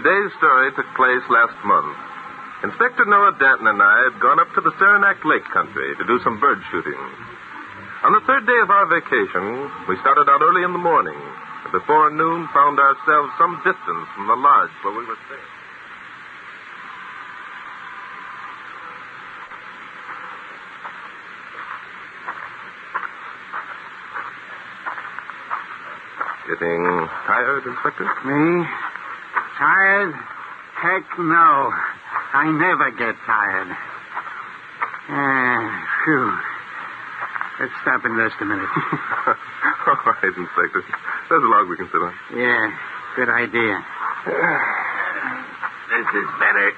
Today's story took place last month. Inspector Noah Danton and I had gone up to the Saranac Lake country to do some bird shooting. On the third day of our vacation, we started out early in the morning. and Before noon, found ourselves some distance from the lodge where we were staying. Getting tired, Inspector? Me? Tired? Heck no. I never get tired. Ah, phew. Let's stop and rest a minute. All right, Inspector. There's a log we can sit on. yeah, good idea. This is better.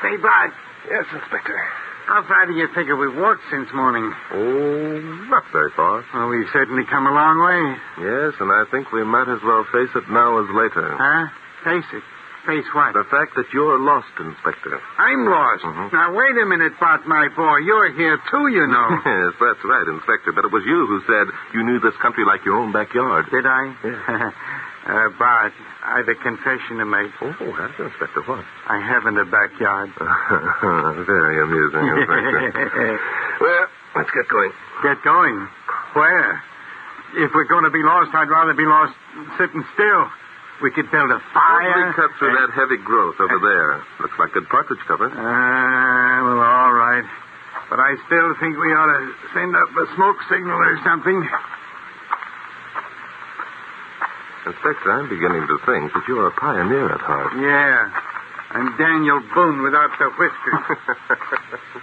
Say, Bud, Yes, Inspector. how far do you figure we've walked since morning? Oh, not very far. Well, we've certainly come a long way. Yes, and I think we might as well face it now as later. Huh? Face it. Face what? The fact that you're lost, Inspector. I'm lost. Mhm. Now, wait a minute, Bart, my boy. You're here, too, you know. yes, that's right, Inspector. But it was you who said you knew this country like your own backyard. Did I? Yeah. uh, Bart, I've a confession to make. Oh, Inspector. What? I haven't a backyard. very amusing, Inspector. well, let's get going. Get going. Where? If we're going to be lost, I'd rather be lost sitting still. We could build a fire. we cut through that heavy growth over there. Looks like good partridge cover. Uh, well, all right. But I still think we ought to send up a smoke signal or something. Inspector, I'm beginning to think that you're a pioneer at heart. Yeah. I'm Daniel Boone without the whiskers.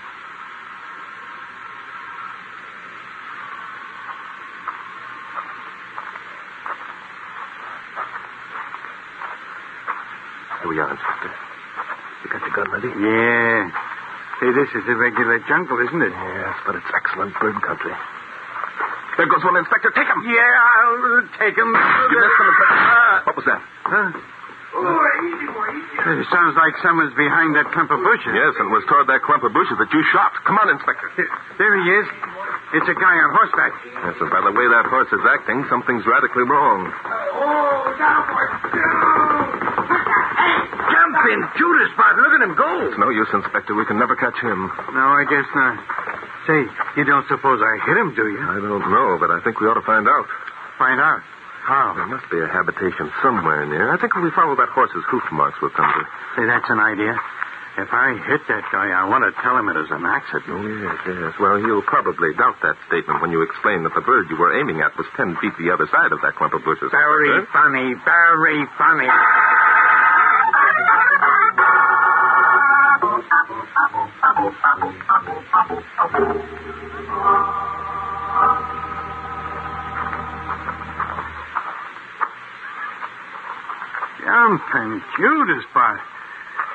Here we are, Inspector. You got your gun ready? yeah. Say, this is a regular jungle, isn't it? Yes, but it's excellent bird country. There goes one, Inspector. Take him. Yeah, I'll take him. You missed him, Inspector. What was that? Huh? It sounds like someone's behind that clump of bushes. Yes, and it was toward that clump of bushes that you shot. Come on, Inspector. There he is. It's a guy on horseback. Yes, and by the way that horse is acting, something's radically wrong. Oh, down, boy. Jumping Judas, Bart. Look at him go. It's no use, Inspector. We can never catch him. No, I guess not. Say, you don't suppose I hit him, do you? I don't know, but I think we ought to find out. Find out. How? There must be a habitation somewhere near. I think if we follow that horse's hoof marks, we'll come to it. Say, that's an idea. If I hit that guy, I want to tell him it was an accident. Oh, yes, yes. Well, he'll probably doubt that statement when you explain that the bird you were aiming at was ten feet the other side of that clump of bushes. Very funny, very funny. Jumping Judas, Bart.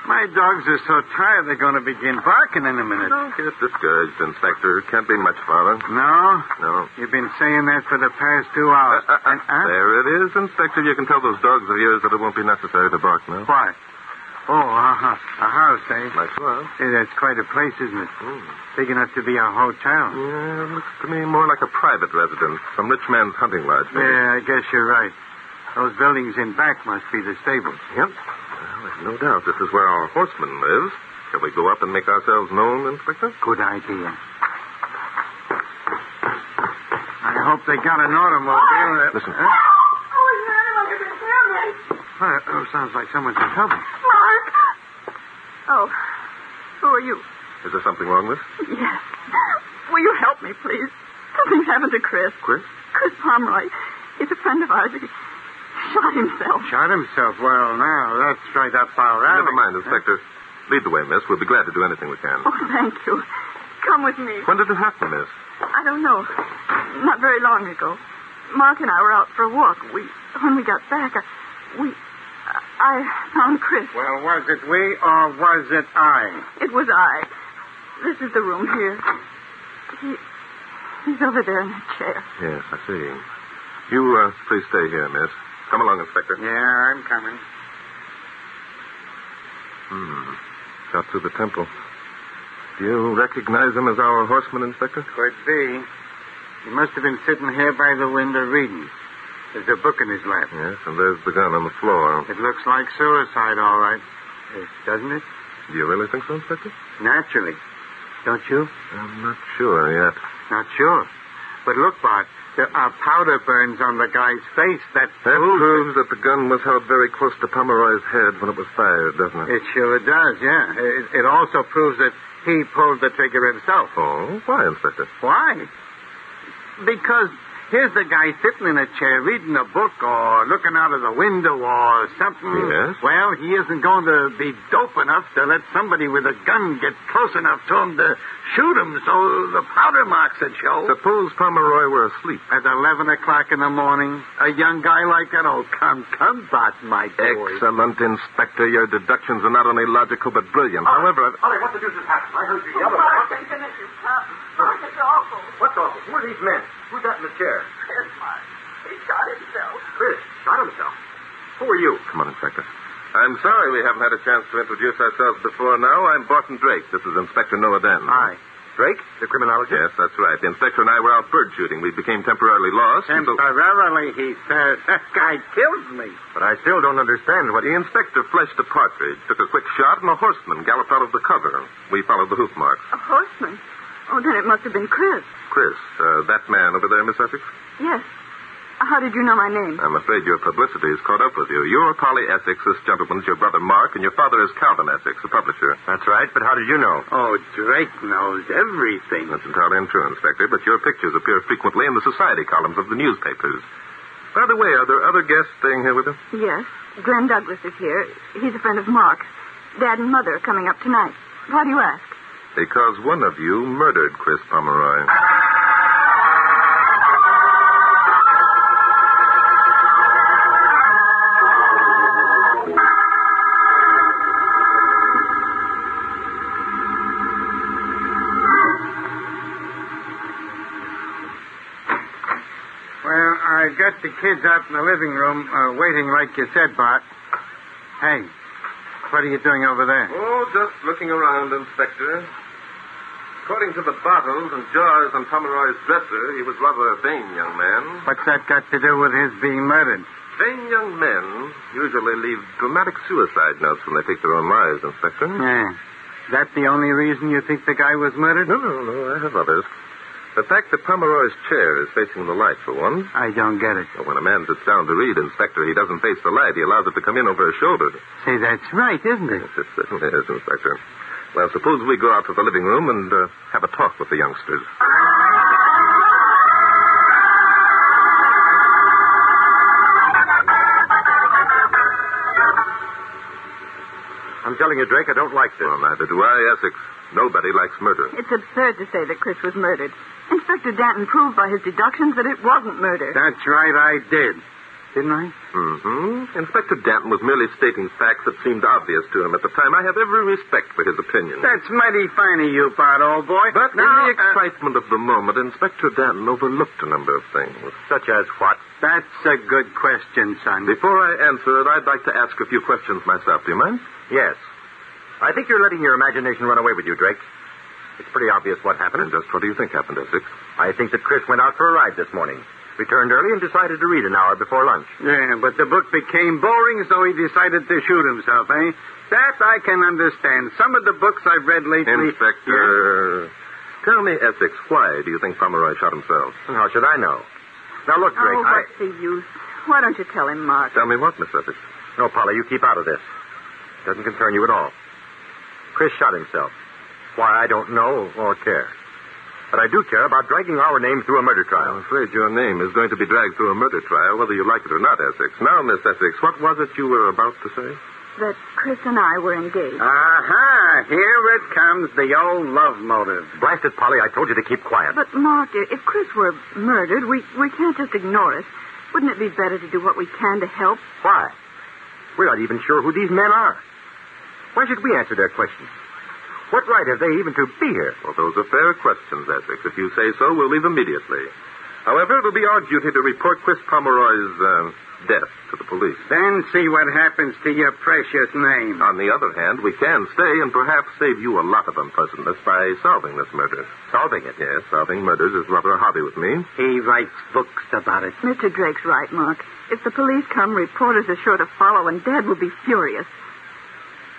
My dogs are so tired they're going to begin barking in a minute. Don't get discouraged, Inspector. It can't be much farther. No? No. You've been saying that for the past two hours. Uh, uh, uh, And-? There it is, Inspector. You can tell those dogs of yours that it won't be necessary to bark now. What? Oh, uh-huh. a house, eh? Nice well. Say, that's quite a place, isn't it? Hmm. Big enough to be a hotel. Yeah, it looks to me more like a private residence. Some rich man's hunting lodge, maybe. Yeah, I guess you're right. Those buildings in back must be the stables. Yep. Well, there's no doubt this is where our horseman lives. Shall we go up and make ourselves known, Inspector? Good idea. I hope they got an automobile. that- Listen. Huh? Oh, is there anyone who can hear me? Well, oh, sounds like someone's in trouble. Mark? Oh, who are you? Is there something wrong with? Yes. Will you help me, please? Something's happened to Chris. Chris? Chris Pomeroy. He's a friend of ours. He, shot himself. Shot himself. Well, now, that's right up our alley. Never mind, Inspector. Lead the way, miss. We'll be glad to do anything we can. Oh, thank you. Come with me. When did it happen, miss? I don't know. Not very long ago. Mark and I were out for a walk. We, when we got back, I, we, I found Chris. Well, was it we or was it I? It was I. This is the room here. He, he's over there in the chair. Yes, I see. You, uh, please stay here, miss. Come along, Inspector. Yeah, I'm coming. Hmm. Got through the temple. Do you recognize him as our horseman, Inspector? Could be. He must have been sitting here by the window reading. There's a book in his lap. Yes, and there's the gun on the floor. It looks like suicide, all right. Yes, doesn't it? Do you really think so, Inspector? Naturally. Don't you? I'm not sure yet. Not sure. But look, Bart, there are uh, powder burns on the guy's face. That That proves proves that the gun was held very close to Pomeroy's head when it was fired, doesn't it? It sure does, yeah. It, it also proves that he pulled the trigger himself. Oh, why, Inspector? Why? Because here's the guy sitting in a chair reading a book or looking out of the window or something. Yes? Well, he isn't going to be dope enough to let somebody with a gun get close enough to him to shoot him so the powder marks would show. Suppose Pomeroy were asleep. At 11 o'clock in the morning, a young guy like that, oh, come, come, Bart, my boy. Excellent, Inspector. Your deductions are not only logical but brilliant. However, I've... Polly, what the deuce has happened? I heard you yell. Mark, I'm finished. It's awful. What's awful? Who are these men? Who's that in the chair? Chris, Mark. He shot himself. Chris. Shot himself. Who are you? Come on, Inspector. I'm sorry we haven't had a chance to introduce ourselves before now. I'm Barton Drake. This is Inspector Noah Den. Hi. Drake, the criminologist? Yes, that's right. The inspector and I were out bird shooting. We became temporarily lost. and so- Temporarily, he says. That guy killed me. But I still don't understand what The inspector fleshed a partridge, took a quick shot, and a horseman galloped out of the cover. We followed the hoof marks. A horseman. Oh, then it must have been Chris. Chris, uh, that man over there, Miss Essex? Yes. How did you know my name? I'm afraid your publicity has caught up with you. You're Polly Essex, this gentleman's your brother Mark, and your father is Calvin Essex, the publisher. That's right, but how did you know? Oh, Drake knows everything. That's entirely untrue, Inspector, but your pictures appear frequently in the society columns of the newspapers. By the way, are there other guests staying here with us? Yes. Glenn Douglas is here. He's a friend of Mark's. Dad and Mother are coming up tonight. Why do you ask? Because one of you murdered Chris Pomeroy. Well, I got the kids out in the living room uh, waiting like you said, Bart. Hey, what are you doing over there? Oh, just looking around, Inspector. According to the bottles and jars on Pomeroy's dresser, he was rather a vain young man. What's that got to do with his being murdered? Vain young men usually leave dramatic suicide notes when they take their own lives, Inspector. Yeah. That the only reason you think the guy was murdered? No, no, no, I have others. The fact that Pomeroy's chair is facing the light, for one. I don't get it. When a man sits down to read, Inspector, he doesn't face the light. He allows it to come in over his shoulder. Say, that's right, isn't it? Yes, it certainly is, Inspector. Well, suppose we go out to the living room and uh, have a talk with the youngsters. I'm telling you, Drake, I don't like this. Well, neither do I, Essex. Nobody likes murder. It's absurd to say that Chris was murdered. Inspector Danton proved by his deductions that it wasn't murder. That's right, I did. Didn't I? Mm-hmm. Inspector Danton was merely stating facts that seemed obvious to him at the time. I have every respect for his opinion. That's mighty fine of you, Bart, old boy. But now, in the uh, excitement of the moment, Inspector Danton overlooked a number of things. Such as what? that's a good question, son. Before I answer it, I'd like to ask a few questions myself. Do you mind? Yes. I think you're letting your imagination run away with you, Drake. It's pretty obvious what happened. And just what do you think happened, Essex? I think that Chris went out for a ride this morning, returned early, and decided to read an hour before lunch. Yeah, but the book became boring, so he decided to shoot himself, eh? That I can understand. Some of the books I've read lately. Inspector, tell me, Essex, why do you think Pomeroy shot himself? And how should I know? Now, look, Drake, oh, I... what's the use? Why don't you tell him, Mark? Tell me what, Miss Essex? No, Polly, you keep out of this. It Doesn't concern you at all. Chris shot himself. Why, I don't know or care. But I do care about dragging our name through a murder trial. I'm afraid your name is going to be dragged through a murder trial, whether you like it or not, Essex. Now, Miss Essex, what was it you were about to say? That Chris and I were engaged. Aha! Here it comes, the old love motive. Blast it, Polly. I told you to keep quiet. But, Mark, dear, if Chris were murdered, we, we can't just ignore it. Wouldn't it be better to do what we can to help? Why? We're not even sure who these men are. Why should we answer their questions? What right have they even to be here? Well, those are fair questions, Essex. If you say so, we'll leave immediately. However, it'll be our duty to report Chris Pomeroy's uh, death to the police. Then see what happens to your precious name. On the other hand, we can stay and perhaps save you a lot of unpleasantness by solving this murder. Solving it. Yes, solving murders is rather a hobby with me. He writes books about it. Mr. Drake's right, Mark. If the police come, reporters are sure to follow, and Dad will be furious.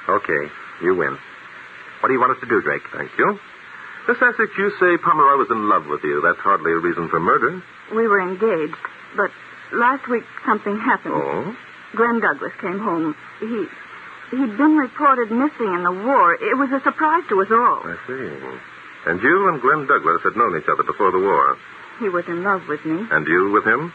Okay, you win. What do you want us to do, Drake? Thank you. Miss Essex, you say Pomeroy was in love with you. That's hardly a reason for murder. We were engaged, but last week something happened. Oh? Glenn Douglas came home. He he'd been reported missing in the war. It was a surprise to us all. I see. And you and Glenn Douglas had known each other before the war. He was in love with me. And you with him?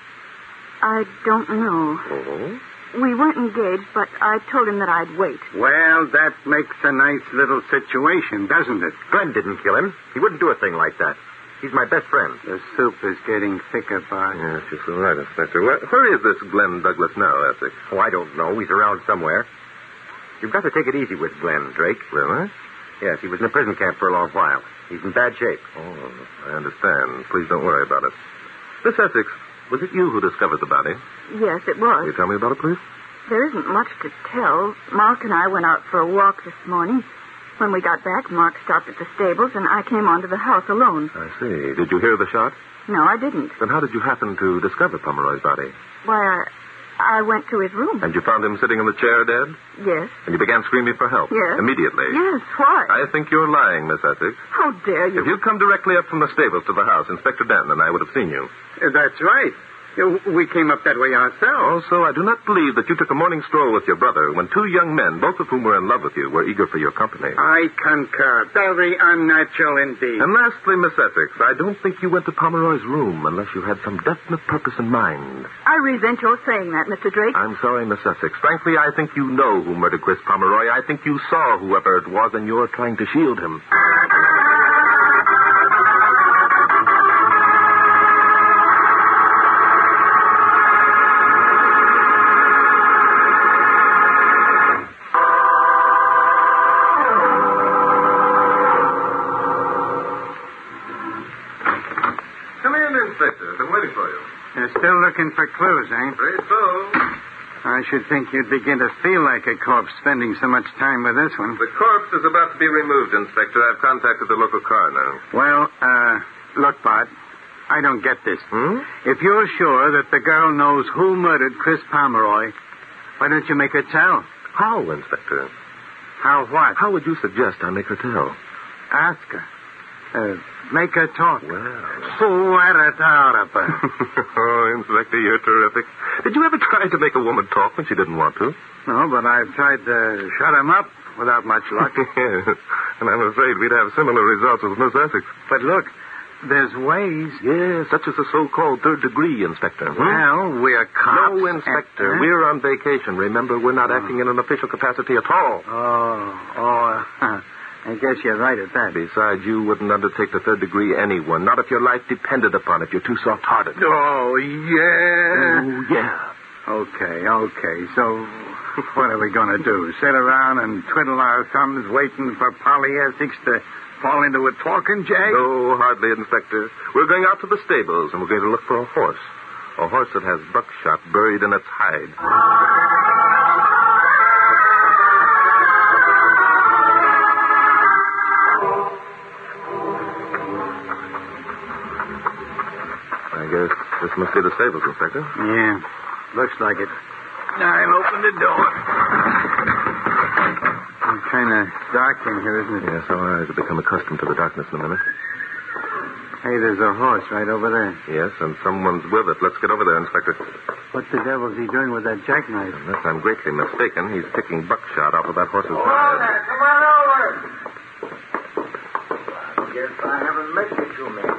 I don't know. Oh? We weren't engaged, but I told him that I'd wait. Well, that makes a nice little situation, doesn't it? Glenn didn't kill him. He wouldn't do a thing like that. He's my best friend. The soup is getting thicker, Bart. Yes, you're so right, Inspector. Where, where is this Glenn Douglas now, Essex? Oh, I don't know. He's around somewhere. You've got to take it easy with Glenn, Drake. Really? Yes, he was in a prison camp for a long while. He's in bad shape. Oh, I understand. Please don't worry about it. Miss Essex, was it you who discovered the body? Yes, it Can was. you tell me about it, please? There isn't much to tell. Mark and I went out for a walk this morning. When we got back, Mark stopped at the stables, and I came on to the house alone. I see. Did you hear the shot? No, I didn't. Then how did you happen to discover Pomeroy's body? Why, I, I went to his room. And you found him sitting in the chair dead? Yes. And you began screaming for help? Yes. Immediately? Yes, why? I think you're lying, Miss Essex. How dare you? If you'd come directly up from the stables to the house, Inspector Danton and I would have seen you. That's right. We came up that way ourselves. Also, I do not believe that you took a morning stroll with your brother when two young men, both of whom were in love with you, were eager for your company. I concur. Very unnatural indeed. And lastly, Miss Essex, I don't think you went to Pomeroy's room unless you had some definite purpose in mind. I resent your saying that, Mr. Drake. I'm sorry, Miss Essex. Frankly, I think you know who murdered Chris Pomeroy. I think you saw whoever it was, and you're trying to shield him. Looking for clues, eh? Afraid so. I should think you'd begin to feel like a corpse spending so much time with this one. The corpse is about to be removed, Inspector. I've contacted the local coroner. Well, uh, look, Bart, I don't get this. Hmm? If you're sure that the girl knows who murdered Chris Pomeroy, why don't you make her tell? How, Inspector? How what? How would you suggest I make her tell? Ask her. Uh, make her talk. Well. Swear it out of her. oh, Inspector, you're terrific. Did you ever try to make a woman talk when she didn't want to? no, but I've tried to shut him up without much luck. yes. And I'm afraid we'd have similar results with Miss Essex. but look, there's ways. Yes, such as the so-called third degree, Inspector. Hmm? Well, we're cops. no, Inspector. and- We're on vacation. Remember, we're not acting in an official capacity at all. Oh, oh, I guess you're right at that. Besides, you wouldn't undertake the third degree anyone. Not if your life depended upon it. You're too soft-hearted. Oh, yeah. Oh, yeah. Okay, okay. So, what are we going to do? Sit around and twiddle our thumbs waiting for Polly Essex to fall into a talking jag? No, hardly, Inspector. We're going out to the stables, and we're going to look for a horse. A horse that has buckshot buried in its hide. Guess this must be the stables, Inspector. Yeah, looks like it. Now, I'll open the door. It's kind of dark in here, isn't it? Yes, our eyes have become accustomed to the darkness in a minute. Hey, there's a horse right over there. Yes, and someone's with it. Let's get over there, Inspector. What the devil's he doing with that jackknife? Unless I'm greatly mistaken, he's picking buckshot off of that horse's hide. Come on over. guess I haven't met you two men.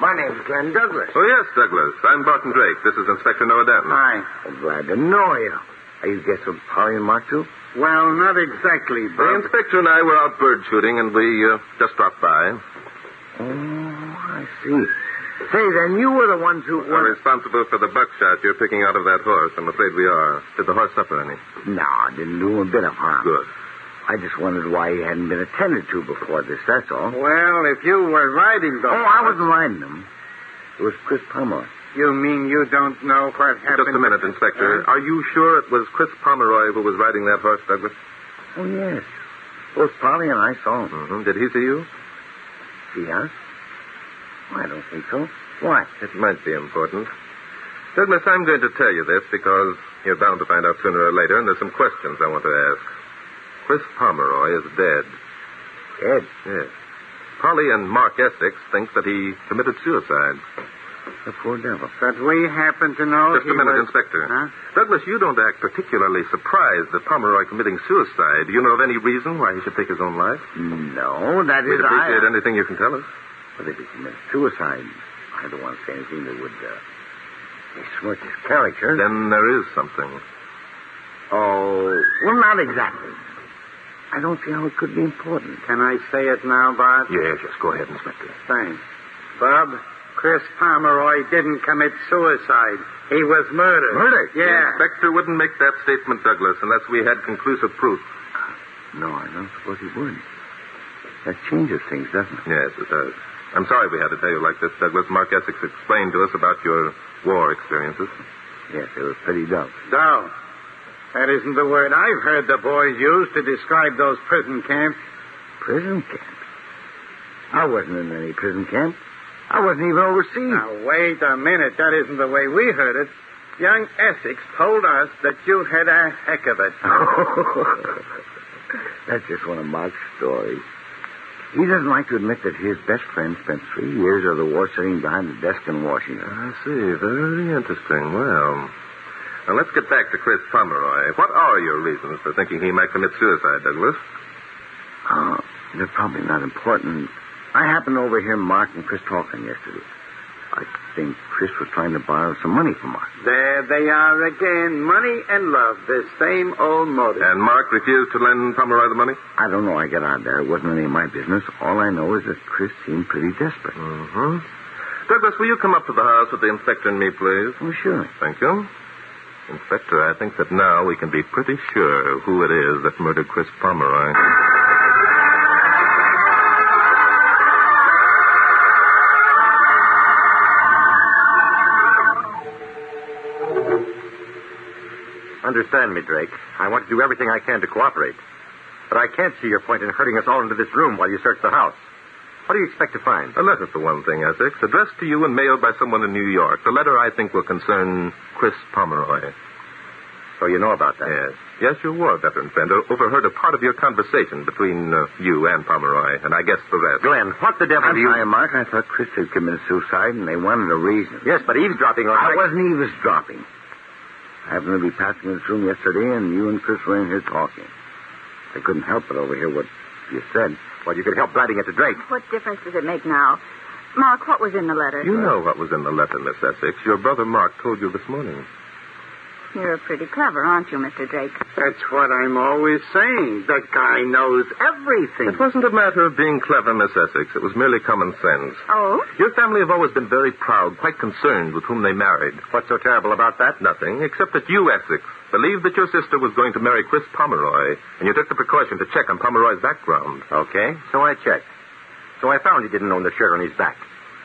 My name's Glenn Douglas. Oh, yes, Douglas. I'm Barton Drake. This is Inspector Noah Danton. Hi. I'm glad to know you. Are you guests of Polly and Mark, too? Well, not exactly, The Bob. inspector and I were out bird shooting, and we uh, just dropped by. Oh, I see. Say, then you were the ones who We're were... responsible for the buckshot you're picking out of that horse. I'm afraid we are. Did the horse suffer any? No, I didn't do him a bit of harm. Good. I just wondered why he hadn't been attended to before this, that's all. Well, if you were riding the Oh, I wasn't riding him. It was Chris Pomeroy. You mean you don't know what happened? Just a minute, Inspector. Are you sure it was Chris Pomeroy who was riding that horse, Douglas? Oh, yes. Both Polly and I saw him. Mm-hmm. Did he see you? See us? I don't think so. Why? It might be important. Douglas, I'm going to tell you this because you're bound to find out sooner or later, and there's some questions I want to ask. Chris Pomeroy is dead. Dead? Yes. Polly and Mark Essex think that he committed suicide. The poor devil. But we happen to know Just a minute, was... Inspector. Huh? Douglas, you don't act particularly surprised at Pomeroy committing suicide. Do you know of any reason why he should take his own life? No, that We'd is appreciate I... anything you can tell us. But if he committed suicide, I don't want to say anything that would uh, his character. Then there is something. Oh, well, not exactly. I don't see how it could be important. Can I say it now, Bart? Yes, yes, go ahead, Inspector. Thanks. Bob, Chris Pomeroy didn't commit suicide. He was murdered. Murdered? The Yeah. inspector wouldn't make that statement, Douglas, unless we had conclusive proof. No, I don't suppose he would. That changes things, doesn't it? Yes, it does. I'm sorry we had to tell you like this, Douglas. Mark Essex explained to us about your war experiences. Yes, it was pretty dull. No. That isn't the word I've heard the boys use to describe those prison camps. Prison camps? I wasn't in any prison camp. I wasn't even overseas. Now, wait a minute. That isn't the way we heard it. Young Essex told us that you had a heck of it. That's just one of Mark's stories. He doesn't like to admit that his best friend spent three years of the war sitting behind a desk in Washington. I see. Very interesting. Well, now let's get back to Chris Pomeroy. What are your reasons for thinking he might commit suicide, Douglas? Uh, they're probably not important. I happened to overhear Mark and Chris talking yesterday. I think Chris was trying to borrow some money from Mark. There they are again. Money and love. The same old motive. And Mark refused to lend Pomeroy the money? I don't know how I got out there. It wasn't any of my business. All I know is that Chris seemed pretty desperate. Mm-hmm. Douglas, will you come up to the house with the inspector and me, please? Oh, sure. Thank you. Inspector, I think that now we can be pretty sure who it is that murdered Chris Pomeroy. Understand me, Drake. I want to do everything I can to cooperate. But I can't see your point in herding us all into this room while you search the house. What do you expect to find? A letter, for one thing, Essex, addressed to you and mailed by someone in New York. The letter, I think, will concern Chris Pomeroy. So you know about that? Yes. Yes, your war veteran friend overheard a part of your conversation between uh, you and Pomeroy, and I guess the rest. Glenn, what the devil I'm do you... sorry, Mark. I thought Chris had committed suicide, and they wanted a reason. Yes, but eavesdropping on... I my- wasn't eavesdropping. I happened to be passing this room yesterday, and you and Chris were in here talking. I couldn't help but overhear what you said. Well, you could help writing it to Drake. What difference does it make now? Mark, what was in the letter? You know what was in the letter, Miss Essex. Your brother Mark told you this morning. You're pretty clever, aren't you, Mr. Drake? That's what I'm always saying. That guy knows everything. It wasn't a matter of being clever, Miss Essex. It was merely common sense. Oh? Your family have always been very proud, quite concerned with whom they married. What's so terrible about that? Nothing, except that you, Essex, believed that your sister was going to marry Chris Pomeroy, and you took the precaution to check on Pomeroy's background. Okay, so I checked. So I found he didn't own the shirt on his back.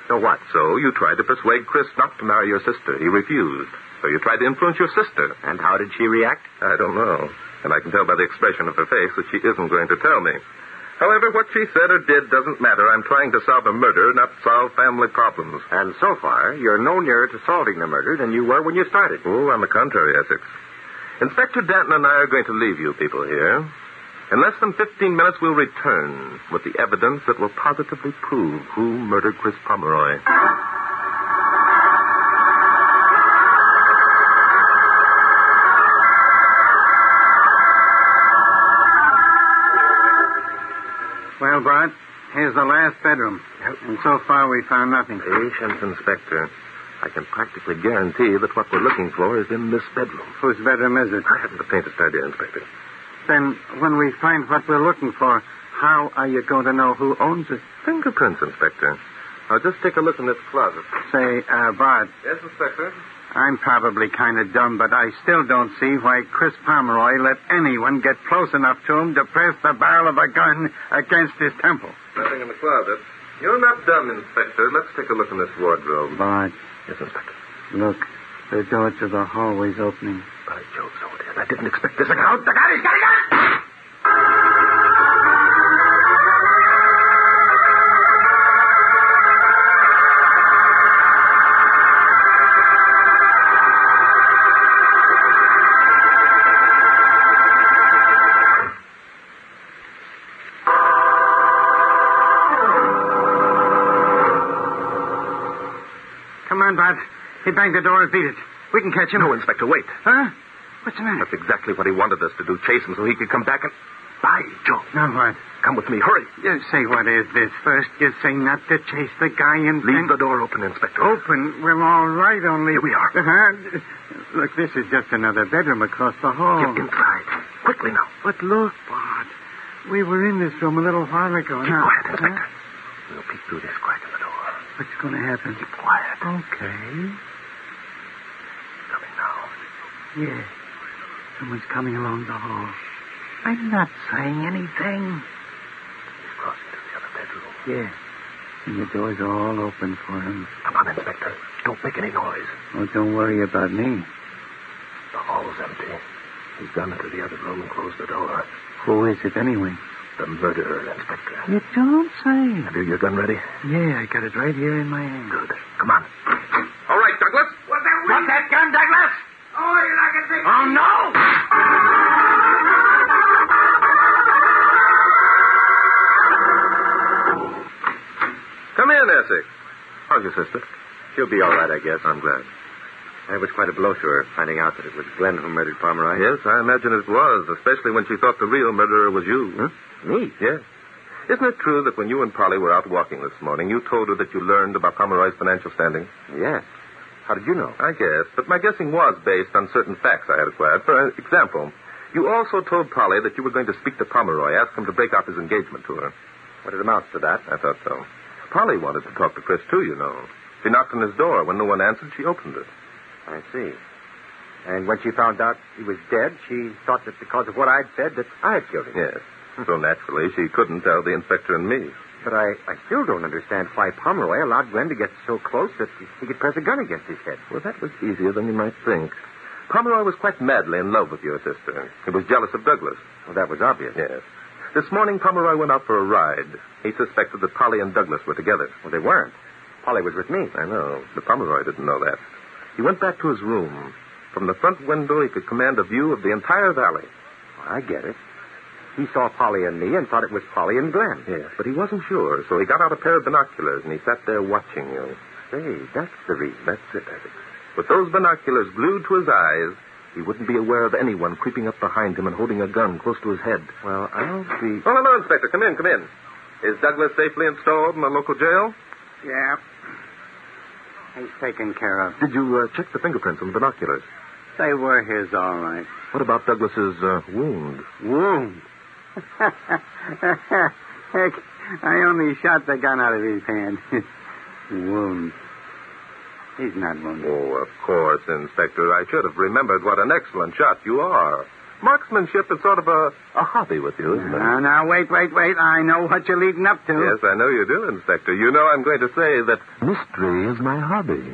So what? So you tried to persuade Chris not to marry your sister. He refused. So you tried to influence your sister. And how did she react? I don't know. And I can tell by the expression of her face that she isn't going to tell me. However, what she said or did doesn't matter. I'm trying to solve a murder, not solve family problems. And so far, you're no nearer to solving the murder than you were when you started. Oh, on the contrary, Essex. Inspector Danton and I are going to leave you people here. In less than 15 minutes, we'll return with the evidence that will positively prove who murdered Chris Pomeroy. Well, Bart, Here's the last bedroom. And so far we found nothing. Patience, Inspector. I can practically guarantee that what we're looking for is in this bedroom. Whose bedroom is it? I haven't the faintest idea, Inspector. Then, when we find what we're looking for, how are you going to know who owns it? Fingerprints, Inspector. Now, just take a look in this closet. Say, uh, Bart, Yes, Inspector? I'm probably kind of dumb, but I still don't see why Chris Pomeroy let anyone get close enough to him to press the barrel of a gun against his temple. Nothing in the closet. You're not dumb, Inspector. Let's take a look in this wardrobe. Bart, Yes, Inspector. look. The door to the hallway's opening. By Jove, so it is. I didn't expect this. Out! The! He's got gun! Come He banged the door and beat it. We can catch him. No, Inspector, wait. Huh? What's the matter? That's exactly what he wanted us to do, chase him so he could come back and... By Jove. Now what? Come with me. Hurry. You say what is this? First you say not to chase the guy and Leave then... the door open, Inspector. Open. Well, all right, only... Here we are. Uh-huh. Look, this is just another bedroom across the hall. Get inside. Quickly now. But look, Bart. We were in this room a little while ago. Keep now. quiet, Inspector. Huh? We'll peek through this crack in the door. What's going to happen? Keep quiet. Okay. Coming now. Yeah. Someone's coming along the hall. I'm not saying anything. He's crossing to the other bedroom. Yeah. And the doors are all open for him. Come on, Inspector. Don't make any noise. Oh, don't worry about me. The hall's empty. He's gone into the other room and closed the door. Who is it anyway? The murderer, Inspector. You don't say. Have you your gun ready? Yeah, I got it right here in my hand. Good. Come on. All right, Douglas. What's that, What's that gun, Douglas? Oh, you're not going to take Oh, no! Come in, Essex. How's your sister? She'll be all right, I guess. I'm glad. It was quite a blow to her, finding out that it was Glenn who murdered Pomeroy. Yes, I imagine it was, especially when she thought the real murderer was you. Huh? Me? Yes. Isn't it true that when you and Polly were out walking this morning, you told her that you learned about Pomeroy's financial standing? Yes. How did you know? I guess, but my guessing was based on certain facts I had acquired. For example, you also told Polly that you were going to speak to Pomeroy, ask him to break off his engagement to her. What it amounts to that? I thought so. Polly wanted to talk to Chris, too, you know. She knocked on his door. When no one answered, she opened it. I see. And when she found out he was dead, she thought that because of what I'd said, that I had killed him. Yes. So naturally, she couldn't tell the inspector and me. But I, I still don't understand why Pomeroy allowed Glenn to get so close that he could press a gun against his head. Well, that was easier than you might think. Pomeroy was quite madly in love with your sister. He was jealous of Douglas. Well, that was obvious. Yes. This morning, Pomeroy went out for a ride. He suspected that Polly and Douglas were together. Well, they weren't. Polly was with me. I know, but Pomeroy didn't know that. He went back to his room. From the front window, he could command a view of the entire valley. I get it. He saw Polly and me and thought it was Polly and Glenn. Yes, but he wasn't sure, so he got out a pair of binoculars and he sat there watching you. Say, that's the reason. That's it, Essex. With those binoculars glued to his eyes, he wouldn't be aware of anyone creeping up behind him and holding a gun close to his head. Well, I'll be. Oh, hello, Inspector. Come in, come in. Is Douglas safely installed in the local jail? Yeah. He's taken care of. Did you uh, check the fingerprints on the binoculars? They were his, all right. What about Douglas's uh, wound? Wound. Heck, I only shot the gun out of his hand. Wound. He's not wounded. Oh, of course, Inspector. I should have remembered what an excellent shot you are. Marksmanship is sort of a, a hobby with you, isn't it? Now, now, wait, wait, wait. I know what you're leading up to. Yes, I know you do, Inspector. You know I'm going to say that mystery is my hobby.